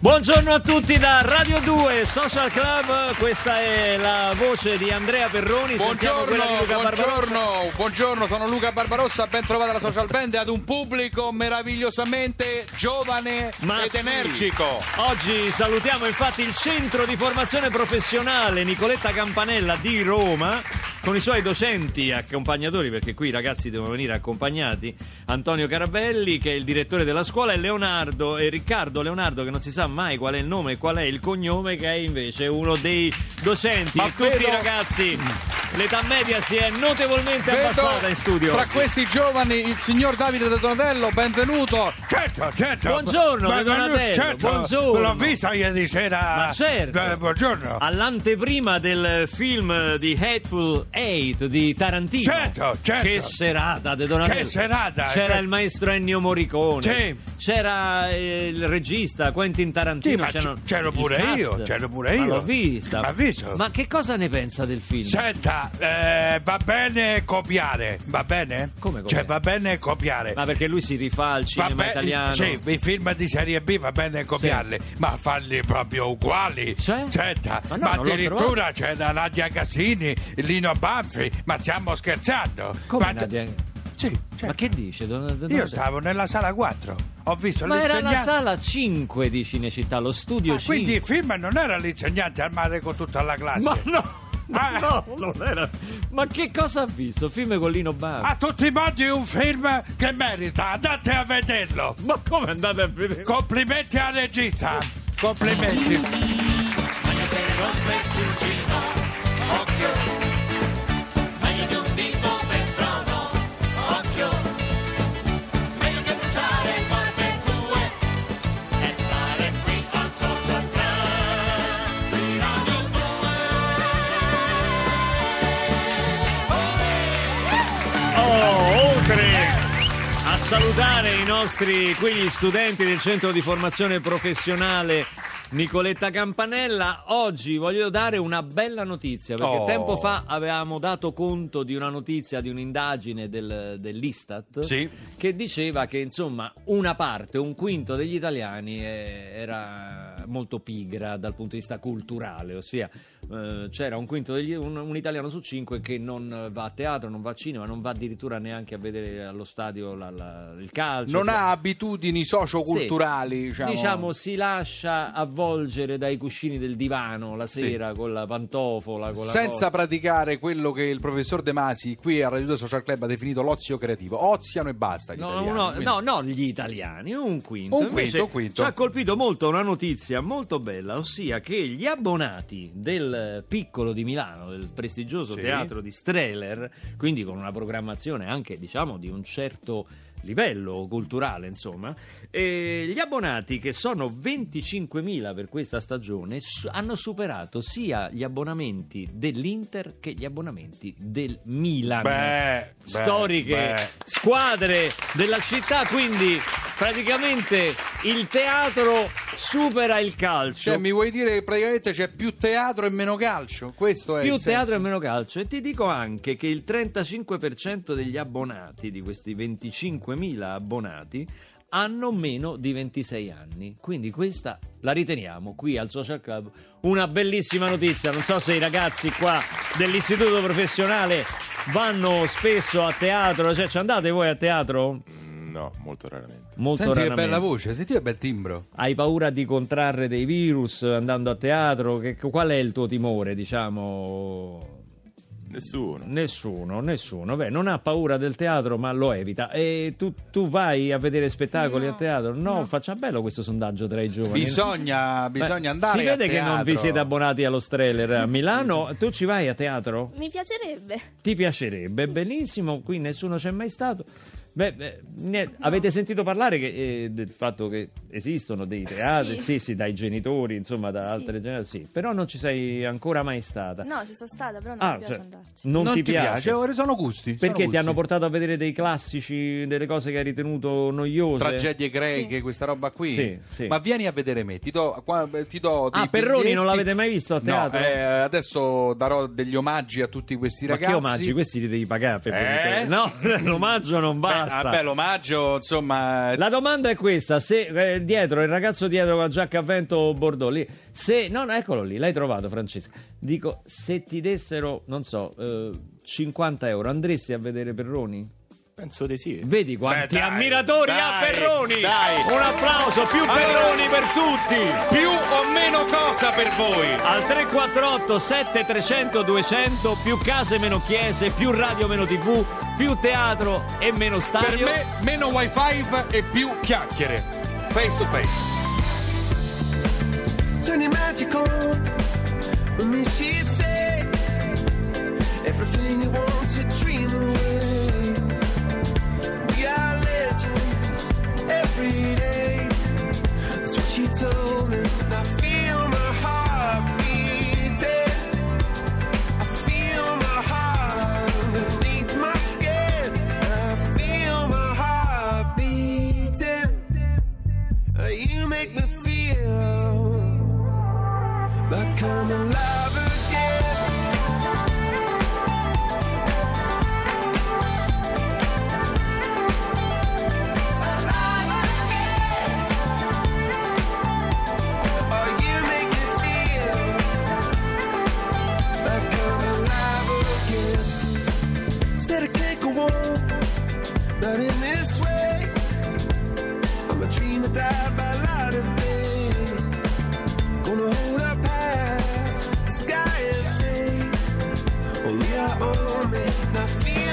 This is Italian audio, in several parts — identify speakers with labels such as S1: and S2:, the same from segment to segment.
S1: Buongiorno a tutti da Radio 2 Social Club, questa è la voce di Andrea Perroni,
S2: Buongiorno,
S1: Luca Barbarossa.
S2: buongiorno, buongiorno, sono Luca Barbarossa, ben trovata la social band ad un pubblico meravigliosamente giovane
S1: Ma
S2: ed
S1: sì.
S2: energico.
S1: Oggi salutiamo infatti il centro di formazione professionale Nicoletta Campanella di Roma con i suoi docenti accompagnatori perché qui i ragazzi devono venire accompagnati Antonio Carabelli che è il direttore della scuola e Leonardo e Riccardo Leonardo che non si sa mai qual è il nome e qual è il cognome che è invece uno dei docenti
S2: Ma
S1: e tutti
S2: vedo-
S1: i ragazzi l'età media si è notevolmente abbassata in studio
S2: tra questi giovani il signor Davide De Donatello, benvenuto.
S3: Certo, certo.
S1: Buongiorno,
S3: ma-
S1: Donatello,
S3: certo,
S1: buongiorno.
S3: L'ho vista ieri sera.
S1: Ma certo.
S3: Eh, buongiorno.
S1: All'anteprima del film di Hateful Eight di Tarantino.
S3: Certo, certo.
S1: Che serata, De Donatello.
S3: Che serata,
S1: C'era
S3: che-
S1: il maestro Ennio Morricone.
S3: Sì.
S1: C'era eh, il regista Quentin
S3: Sì,
S1: Tarantino.
S3: ma
S1: c'erano
S3: c- c'ero
S1: il
S3: pure
S1: cast.
S3: io, c'ero pure
S1: Ma
S3: io.
S1: l'ho vista.
S3: Ma visto?
S1: Ma che cosa ne pensa del film?
S3: Senta, eh, va bene copiare, va bene?
S1: Come copiare?
S3: Cioè, va bene copiare.
S1: Ma perché lui si rifà al cinema
S3: be-
S1: italiano.
S3: Sì, i film di serie B va bene copiarli, ma farli proprio uguali.
S1: Cioè?
S3: Senta,
S1: Ma
S3: ma,
S1: no, l'ho
S3: addirittura c'è la Nadia Cassini, Lino Banfi, ma stiamo scherzando?
S1: Come
S3: Ma-
S1: Nadia?
S3: Sì,
S1: Ma
S3: certo.
S1: che dice? Don- Don-
S3: Io stavo nella sala 4, ho visto
S1: Ma era la sala 5 di Cinecittà, lo studio
S3: Ah,
S1: 5.
S3: quindi il film non era l'insegnante al mare con tutta la classe.
S1: Ma no! Ma
S3: Ah.
S1: no, non era. Ma che cosa ha visto? Film con Lino Banfi.
S3: A tutti i modi è un film che merita, andate a vederlo.
S1: Ma come andate a vedere?
S3: Complimenti al regista. Complimenti.
S4: Meglio
S1: salutare i nostri qui gli studenti del centro di formazione professionale Nicoletta Campanella, oggi voglio dare una bella notizia perché
S3: Oh.
S1: tempo fa avevamo dato conto di una notizia di un'indagine del- dell'Istat
S3: Sì.
S1: che diceva che insomma una parte, un quinto degli italiani eh, era molto pigra dal punto di vista culturale, ossia eh, c'era un quinto degli un, un italiano su cinque che non va a teatro, non va a cinema, non va addirittura neanche a vedere allo stadio la- la- il calcio.
S2: Non ha abitudini socioculturali,
S1: Sì.
S2: diciamo.
S1: Diciamo, si lascia avvolgere dai cuscini del divano la sera con la pantofola, con la
S2: senza
S1: cosa.
S2: praticare quello che il professor De Masi qui a Radio 2 Social Club ha definito l'ozio creativo. Oziano e basta. gli
S1: No,
S2: italiani,
S1: no,
S2: quindi-
S1: no, no, gli italiani, un quinto.
S2: Un quinto, un quinto.
S1: Ci ha colpito molto una notizia molto bella, ossia che gli abbonati del Piccolo di Milano, del prestigioso
S2: Sì.
S1: teatro di Streller, quindi con una programmazione anche, diciamo, di un certo livello culturale, insomma, e gli abbonati che sono 25.000 per questa stagione hanno superato sia gli abbonamenti dell'Inter che gli abbonamenti del Milan
S3: beh,
S1: storiche
S3: beh.
S1: squadre della città, quindi praticamente il teatro supera il calcio.
S2: Cioè, mi vuoi dire che praticamente c'è più teatro e meno calcio? Questo è
S1: più
S2: il senso.
S1: teatro e meno calcio e ti dico anche che il 35% degli abbonati di questi 25.000 abbonati hanno meno di 26 anni quindi questa la riteniamo qui al Social Club una bellissima notizia non so se i ragazzi qua dell'istituto professionale vanno spesso a teatro cioè ci andate voi a teatro?
S5: No, molto raramente.
S1: molto
S2: Senti che
S1: raramente
S2: bella voce, senti che bel timbro.
S1: hai paura di contrarre dei virus andando a teatro? Che- qual è il tuo timore, diciamo?
S5: Nessuno.
S1: Nessuno, nessuno. Beh, non ha paura del teatro, ma lo evita. E tu, tu vai a vedere spettacoli
S6: No,
S1: a teatro? No,
S6: no.
S1: faccia bello questo sondaggio tra i giovani.
S2: Bisogna,
S1: Beh,
S2: bisogna andare
S1: Si
S2: a
S1: vede che non vi siete abbonati allo Streller a Milano. Tu ci vai a teatro?
S6: Mi piacerebbe.
S1: Ti piacerebbe? Benissimo, qui nessuno c'è mai stato. Beh, beh, ne- avete sentito parlare che, eh, del fatto che esistono dei teatri?
S6: Sì.
S1: Sì, sì, dai genitori, insomma, da
S6: Sì.
S1: altre generazioni. Sì, però non ci sei ancora mai stata.
S6: No, ci sono stata, però non
S1: Ah,
S6: mi piace
S1: cioè,
S6: andarci.
S1: non,
S2: Non
S1: ti,
S2: ti
S1: piace?
S2: piace? Ora sono gusti. sono
S1: Perché ti
S2: gusti.
S1: hanno portato a vedere dei classici, delle cose che hai ritenuto noiose?
S2: Tragedie greche,
S6: Sì.
S2: questa roba qui.
S1: Sì, sì.
S2: Ma vieni a vedere me, ti do, qua- ti do dei
S1: Ah, Perroni
S2: biglietti.
S1: non l'avete mai visto a teatro?
S2: No, eh, adesso darò degli omaggi a tutti questi
S1: Ma
S2: ragazzi.
S1: che omaggi? Questi li devi pagare per
S2: Eh?
S1: No, l'omaggio non
S2: Beh,
S1: basta. Basta.
S2: Ah, bello omaggio, insomma.
S1: La domanda è questa: se eh, dietro il ragazzo dietro con la giacca a vento Bordeaux lì, se no, no, eccolo lì, l'hai trovato, Francesca. Dico, se ti dessero, non so, eh, 50 euro, andresti a vedere Perroni?
S5: Penso di sì.
S1: Vedi quanti
S2: Beh, dai,
S1: ammiratori ha
S2: dai,
S1: Perroni!
S2: dai.
S1: Un applauso, più
S2: Allora-
S1: Perroni per tutti!
S2: Più o meno cosa per voi?
S1: Al 348 7300 200 più case meno chiese, più radio meno tv, più teatro e meno
S2: Per
S1: stadio.
S2: me meno wifi e più chiacchiere. Face to face.
S7: turn your magic on. With me, she'd say everything you want to dream told me. we are all men.
S1: Now feel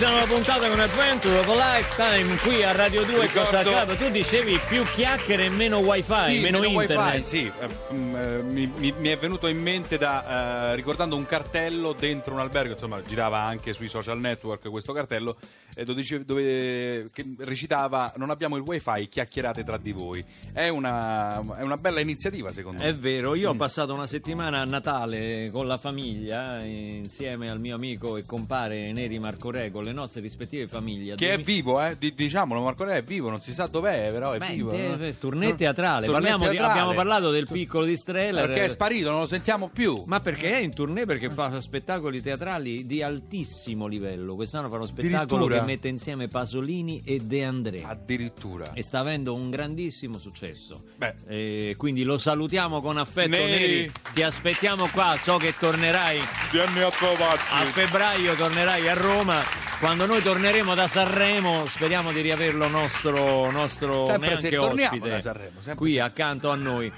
S1: Iniziano la puntata con Adventure of a Lifetime qui a Radio 2
S2: Ricordo-
S1: Cosa. Tu dicevi più chiacchiere e meno wifi,
S2: Sì,
S1: meno, internet.
S2: wifi, sì. Eh, mm, eh, mi, mi- mi è venuto in mente da eh, ricordando un cartello dentro un albergo, insomma, girava anche sui social network questo cartello dove, dove- recitava non abbiamo il wifi, chiacchierate tra di voi. È una, è una bella iniziativa, secondo
S1: È
S2: me.
S1: vero, io ho passato una settimana a Natale con la famiglia insieme al mio amico e compare Neri Marco Re con le nostre rispettive famiglie.
S2: Che è vivo, eh? Di- diciamolo, Marco Re è vivo, non si sa dov'è, però è
S1: Beh,
S2: vivo.
S1: eh,
S2: no?
S1: eh, tournée teatrale.
S2: Tournée
S1: Parliamo di-
S2: teatrale.
S1: abbiamo parlato del piccolo di Streller.
S2: Perché è sparito, non lo sentiamo più.
S1: Ma perché è in tournée? Perché fa spettacoli teatrali di altissimo livello. Quest'anno fa uno spettacolo che mette insieme Pasolini e De André.
S2: Addirittura.
S1: E sta avendo un grandissimo successo.
S2: Beh.
S1: Eh, quindi lo salutiamo con affetto,
S2: Neri.
S1: Neri. Ti aspettiamo qua. So che tornerai
S5: Vieni a trovarci.
S1: a febbraio, tornerai a Roma. Quando noi torneremo da Sanremo, speriamo di riaverlo nostro, nostro
S2: Sempre
S1: neanche ospite
S2: Sanremo,
S1: qui accanto a noi.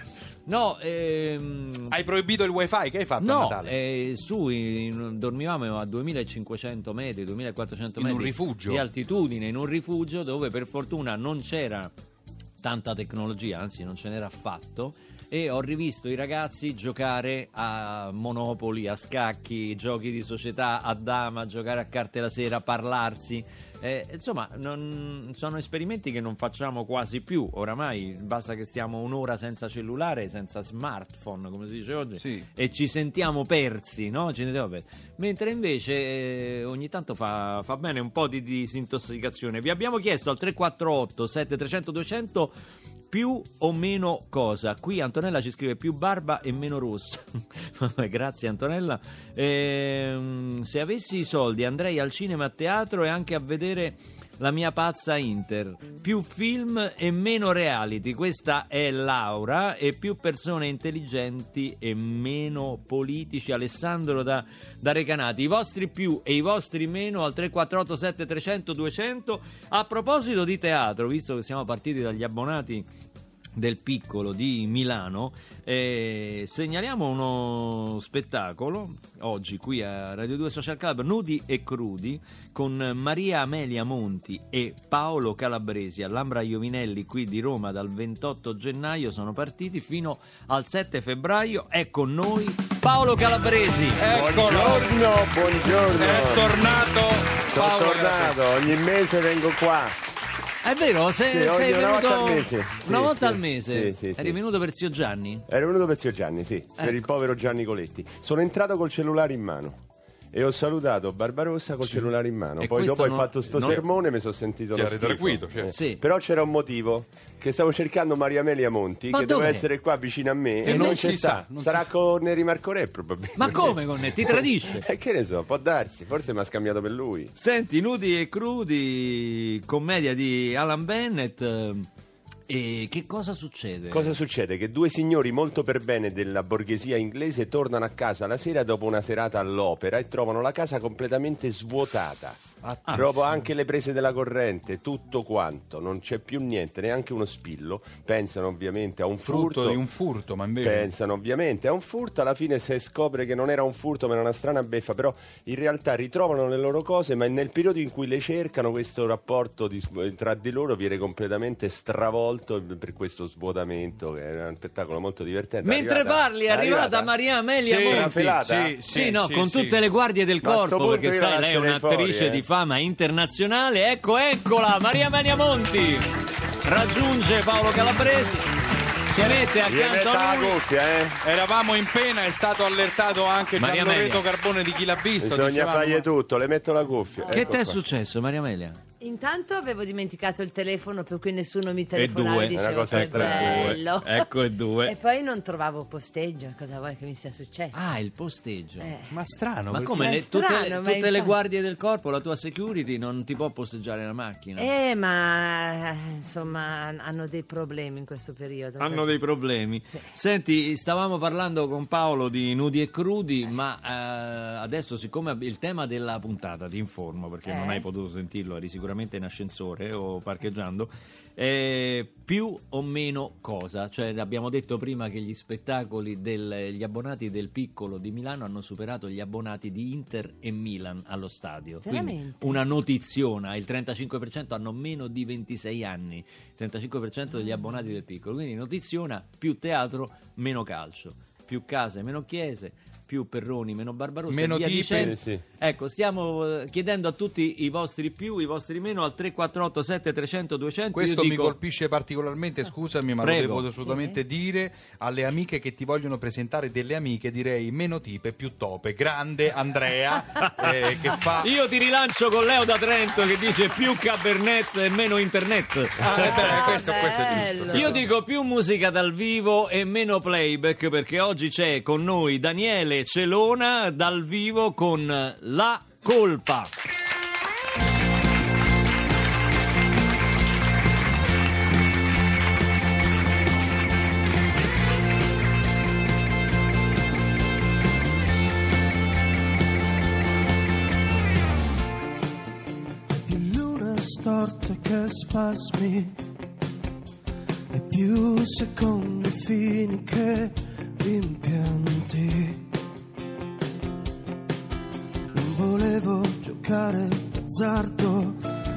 S1: No, ehm,
S2: Hai proibito il wifi? Che hai fatto a
S1: No,
S2: Natale?
S1: eh, su in- dormivamo a 2500 metri, 2400
S2: In un
S1: metri
S2: rifugio?
S1: di altitudine, in un rifugio dove per fortuna non c'era tanta tecnologia, anzi non ce n'era affatto. E ho rivisto i ragazzi giocare a Monopoli, a scacchi, giochi di società, a dama, giocare a carte la sera, parlarsi. Eh, insomma, non- sono esperimenti che non facciamo quasi più. Oramai basta che stiamo un'ora senza cellulare, senza smartphone, come si dice oggi,
S2: Sì.
S1: e ci sentiamo persi, no? Ci sentiamo persi. Mentre invece eh, ogni tanto fa, fa bene un po' di disintossicazione. Vi abbiamo chiesto al 348 7300 200 più o meno cosa? Qui Antonella ci scrive più barba e meno rossa. Grazie Antonella. Ehm, se avessi i soldi andrei al cinema a teatro e anche a vedere la mia pazza Inter. Più film e meno reality. Questa è Laura e più persone intelligenti e meno politici. Alessandro da, da Recanati. I vostri più e i vostri meno al 348 7300 200. A proposito di teatro, visto che siamo partiti dagli abbonati del piccolo di Milano eh, segnaliamo uno spettacolo oggi qui a Radio 2 Social Club Nudi e Crudi con Maria Amelia Monti e Paolo Calabresi all'Ambra Iovinelli qui di Roma dal 28 gennaio sono partiti fino al 7 febbraio è con noi Paolo Calabresi
S2: Eccolo!
S8: Buongiorno, buongiorno.
S2: È tornato
S8: Sono
S2: Paolo
S8: tornato, ogni mese vengo qua.
S1: È vero sei,
S8: Sì,
S1: sei
S8: una
S1: venuto
S8: volta al mese.
S1: una
S8: Sì,
S1: volta
S8: sì.
S1: al mese
S8: Sì, sì, sì.
S1: eri venuto per zio Gianni
S8: Ero venuto per zio Gianni, sì, per
S1: Ecco.
S8: il povero Gianni Coletti. Sono entrato col cellulare in mano. E ho salutato Barbarossa col cellulare in mano.
S1: E
S8: Poi
S1: questo
S8: dopo hai
S1: non-
S8: fatto sto
S1: non-
S8: sermone e mi sono sentito
S2: Ti
S8: lo
S2: ha
S8: schifo.
S2: redarguito, cioè.
S8: Eh.
S1: Sì.
S8: Però c'era un motivo che stavo cercando Maria Amelia Monti
S1: Ma
S8: che doveva essere qua vicino a me
S2: E
S8: e
S2: non
S8: c'è
S2: sa,
S8: sta.
S2: non
S8: Sarà
S2: sa.
S8: con Neri Marco Re probabilmente.
S1: ma come con te? ti tradisce?
S8: Eh, che ne so, può darsi, forse mi ha scambiato per lui.
S1: Senti, Nudi e Crudi, commedia di Alan Bennett. eh, E che cosa succede?
S8: Cosa succede? Che due signori molto per bene della borghesia inglese tornano a casa la sera dopo una serata all'opera e trovano la casa completamente svuotata.
S1: Ah,
S8: Proprio anche le prese della corrente, tutto quanto, non c'è più niente, neanche uno spillo. Pensano ovviamente a un
S2: frutto
S8: furto.
S2: di un furto, ma invece
S8: Pensano ovviamente a un furto, alla fine si scopre che non era un furto ma era una strana beffa, però in realtà ritrovano le loro cose, ma nel periodo in cui le cercano questo rapporto di- tra di loro viene completamente stravolto per questo svuotamento, che era un spettacolo molto divertente.
S1: Mentre
S8: Arrivata-
S1: parli è arrivata, Maria Amelia
S2: Sì,
S1: Monti.
S8: felata?
S2: sì,
S1: Sì, no,
S2: sì,
S1: con
S2: sì.
S1: tutte le guardie del
S8: Ma
S1: corpo, perché sai, lei è un'attrice
S8: eh.
S1: di fama internazionale. Ecco, eccola, Maria Amelia Monti. Raggiunge Paolo Calabresi, si mette accanto a lui.
S8: cuffia, eh?
S2: Eravamo in pena, è stato allertato anche
S1: Maria
S2: Gianloreto. Carbone di chi l'ha visto.
S8: Bisogna
S2: dicevamo,
S8: fargli tutto, le metto la cuffia.
S1: Che
S8: Ecco
S1: ti è
S8: qua.
S1: successo, Maria Amelia?
S9: Intanto avevo dimenticato il telefono per cui nessuno mi
S1: E
S9: telefonava
S1: due.
S9: e
S8: una
S9: dicevo
S8: cosa
S9: che
S8: strana.
S9: bello.
S1: Ecco e due.
S9: E poi non trovavo posteggio, cosa vuoi che mi sia successo?
S1: Ah, il posteggio.
S9: Eh.
S2: Ma strano,
S1: Ma
S2: perché-
S1: come? Le- tutte
S9: strano,
S1: le,
S9: ma
S1: tutte le guardie del corpo, la tua security non ti può posteggiare la macchina?
S9: Eh, ma eh, insomma hanno dei problemi in questo periodo.
S1: Hanno dei problemi. Senti, stavamo parlando con Paolo di nudi e crudi, ma eh, adesso siccome il tema della puntata, ti informo perché non
S9: Eh?
S1: hai potuto sentirlo, eri sicuramente in ascensore o parcheggiando, eh, più o meno cosa? Cioè abbiamo detto prima che gli spettacoli degli abbonati del Piccolo di Milano hanno superato gli abbonati di Inter e Milan allo stadio. Quindi una notiziona, il 35% hanno meno di 26 anni, il 35% degli abbonati del piccolo, quindi notiziona più teatro, meno calcio, più case, meno chiese, più Perroni, meno Barbarossa,
S2: Meno
S1: via dicendo.
S8: Sì, sì.
S1: Ecco, stiamo eh, chiedendo a tutti i vostri più, i vostri meno al 348 7300 200.
S2: Questo
S1: Io
S2: mi
S1: dico,
S2: colpisce particolarmente, scusami, ma
S1: Prego.
S2: lo devo assolutamente dire alle amiche che ti vogliono presentare delle amiche, direi meno tipe, più tope. Grande Andrea, eh, che fa...
S1: Io ti rilancio con Leo da Trento che dice più Cabernet e meno internet.
S2: Ah, eh, beh, questo, questo è giusto.
S1: Io dico più musica dal vivo e meno playback perché oggi c'è con noi Daniele Celona dal vivo con La Colpa.
S6: di luna storte che spasmi e più secondi fini che rimpianti. giocare d'azzardo.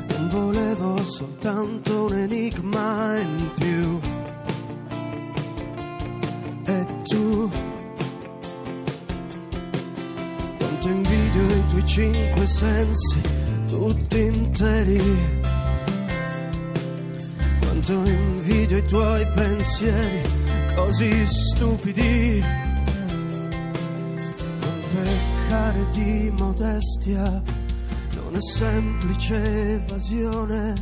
S6: Non volevo soltanto un enigma in più. E tu? Quanto invidio i tuoi cinque sensi, tutti interi. Quanto invidio i tuoi pensieri, così stupidi. Non peccare di modestia è semplice evasione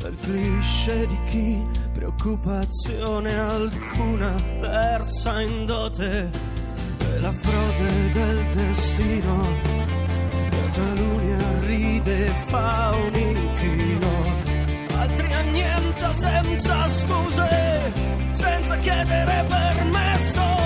S6: del cliché di chi preoccupazione alcuna versa in dote e la frode del destino da taluni arride e fa un inchino altri annienta senza scuse senza chiedere permesso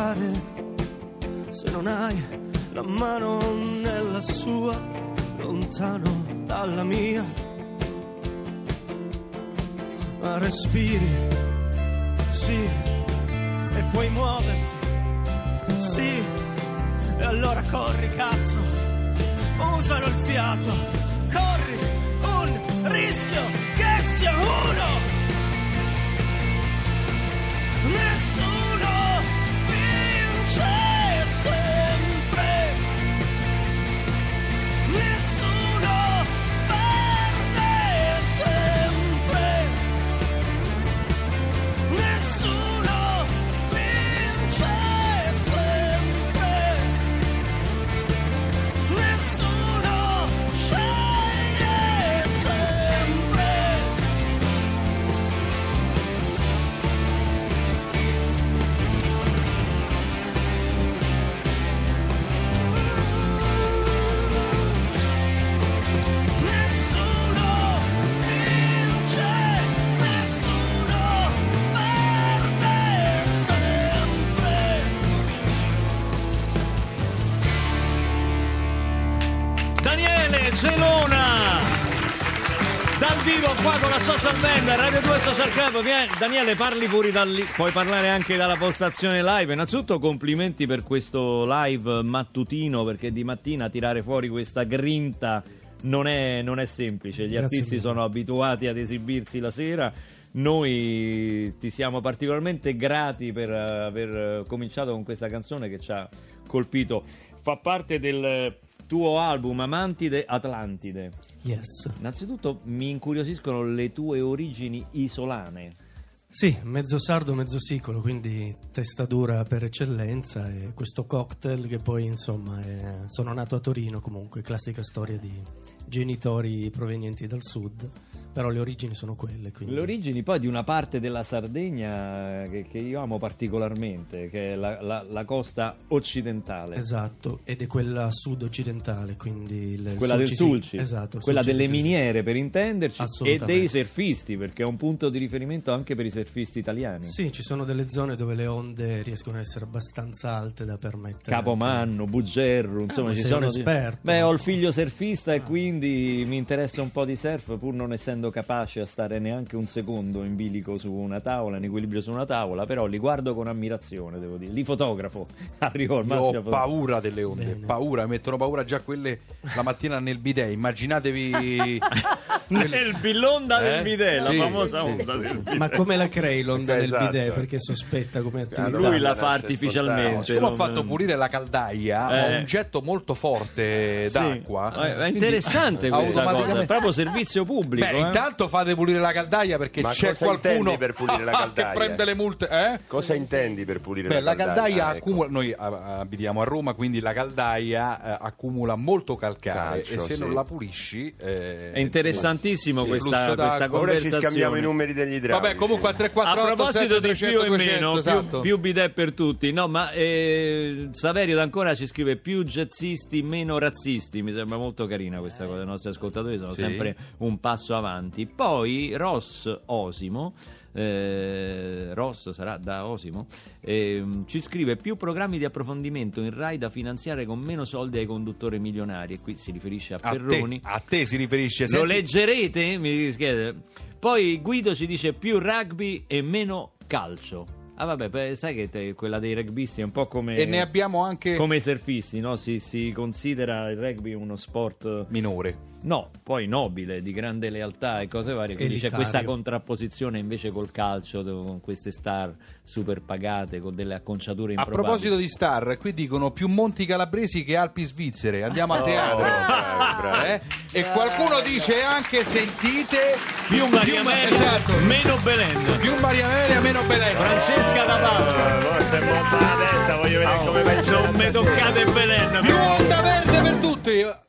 S6: attraversare se non hai la mano nella sua lontano dalla mia. Ma respiri sì, e puoi muoverti, sì, e allora corri cazzo, usalo il fiato, corri, un rischio che sia uno,
S1: Daniele Celona dal vivo qua con la social band Radio 2 Social Club. Vieni, Daniele parli pure da lì puoi parlare anche dalla postazione live. Innanzitutto complimenti per questo live mattutino perché di mattina tirare fuori questa grinta non è, non è semplice. Gli
S6: Grazie
S1: artisti
S6: mille.
S1: sono abituati ad esibirsi la sera. Noi ti siamo particolarmente grati per eh, aver eh, cominciato con questa canzone che ci ha colpito. Fa parte del tuo album Amantide Atlantide
S6: Yes.
S1: Innanzitutto mi incuriosiscono le tue origini isolane.
S6: Sì, mezzo sardo, mezzo sicolo, quindi testa dura per eccellenza e questo cocktail che poi insomma è- sono nato a Torino comunque, classica storia di genitori provenienti dal sud, però le origini sono quelle. Quindi...
S1: Le origini poi di una parte della Sardegna che, che io amo particolarmente, che è la, la- la costa occidentale.
S6: Esatto, ed è quella sud-occidentale, quindi il
S1: Quella del
S6: Sulci,
S1: Sulci,
S6: sì, esatto,
S1: quella
S6: Sulci
S1: delle
S6: sì,
S1: miniere per intenderci e dei surfisti perché è un punto di riferimento anche per i surfisti italiani.
S6: Sì, ci sono delle zone dove le onde riescono a essere abbastanza alte da permettere.
S1: Capomanno, Bugerru, insomma
S6: ma
S1: ci sono
S6: esperto.
S1: Beh, ho il figlio surfista e quindi mi interessa un po' di surf pur non essendo capace a stare neanche un secondo in bilico su una tavola, in equilibrio su una tavola, però li guardo con ammirazione, devo dire. Li fotografo. Arrivo al
S2: Io
S1: massimo.
S2: ho paura delle onde,
S6: Bene.
S2: paura, mettono paura già quelle la mattina nel bidet. Immaginatevi
S1: Nel billonda del
S2: Eh?
S1: bidet,
S2: Sì,
S1: la famosa
S2: sì.
S1: onda del bidet.
S6: Ma come la crei l'onda del
S8: Esatto.
S6: bidet? Perché sospetta come attività.
S1: Lui la fa artificialmente.
S2: Ho
S1: non-
S2: fatto pulire la caldaia,
S1: Eh.
S2: ho un getto molto forte d'acqua.
S1: Eh, È interessante questa cosa, è proprio servizio pubblico.
S2: Beh,
S1: eh.
S2: Intanto fate pulire la caldaia perché
S8: Ma
S2: c'è
S8: cosa
S2: qualcuno
S8: per pulire la
S2: che
S8: caldaia?
S2: prende le multe. Eh?
S8: Cosa intendi per pulire
S2: Beh, la
S8: la
S2: caldaia
S8: Ah, ecco.
S2: accumula. Noi ah, abitiamo a Roma, quindi la caldaia eh, accumula molto calcare
S8: Calcio,
S2: e se
S8: sì.
S2: non la pulisci. eh,
S1: È interessante interessantissimo
S2: Sì,
S1: questa, questa
S8: Ora ci
S1: conversazione.
S8: scambiamo i numeri degli idraulici.
S2: Vabbè, comunque al 348
S1: A proposito di più e meno, più,
S2: esatto.
S1: più bidet per tutti, no, ma eh, Saverio d'Ancora ci scrive più jazzisti, meno razzisti. Mi sembra molto carina questa cosa. I nostri ascoltatori sono
S2: Sì.
S1: sempre un passo avanti. Poi Ross Osimo. eh, Ross sarà da Osimo ehm, ci scrive più programmi di approfondimento in Rai da finanziare con meno soldi ai conduttori milionari e qui si riferisce a
S2: a
S1: Perroni
S2: te, a te si riferisce
S1: lo
S2: Senti-
S1: leggerete? Mi chiede. Poi Guido ci dice più rugby e meno calcio. Ah vabbè, beh, sai che te- quella dei rugbisti è un po' come,
S2: e ne abbiamo anche
S1: come i surfisti, no? Si, si considera il rugby uno sport...
S2: minore
S1: No, poi nobile, di grande lealtà e cose varie, quindi c'è
S10: Elitario.
S1: questa contrapposizione invece col calcio, con queste star super pagate, con delle acconciature
S2: a
S1: improbabili.
S2: proposito di star qui dicono più monti calabresi che Alpi svizzere andiamo a teatro
S8: bravi, bravi.
S2: Eh? e qualcuno dice anche sentite
S1: Più Maria Amelia,
S2: esatto,
S1: meno Belen.
S2: più Maria Amelia meno Belen
S1: Francesca da Padova.
S8: Eh, Voi se monta la testa, voglio vedere come va
S1: Non mi toccate Belen.
S2: più onda verde per tutti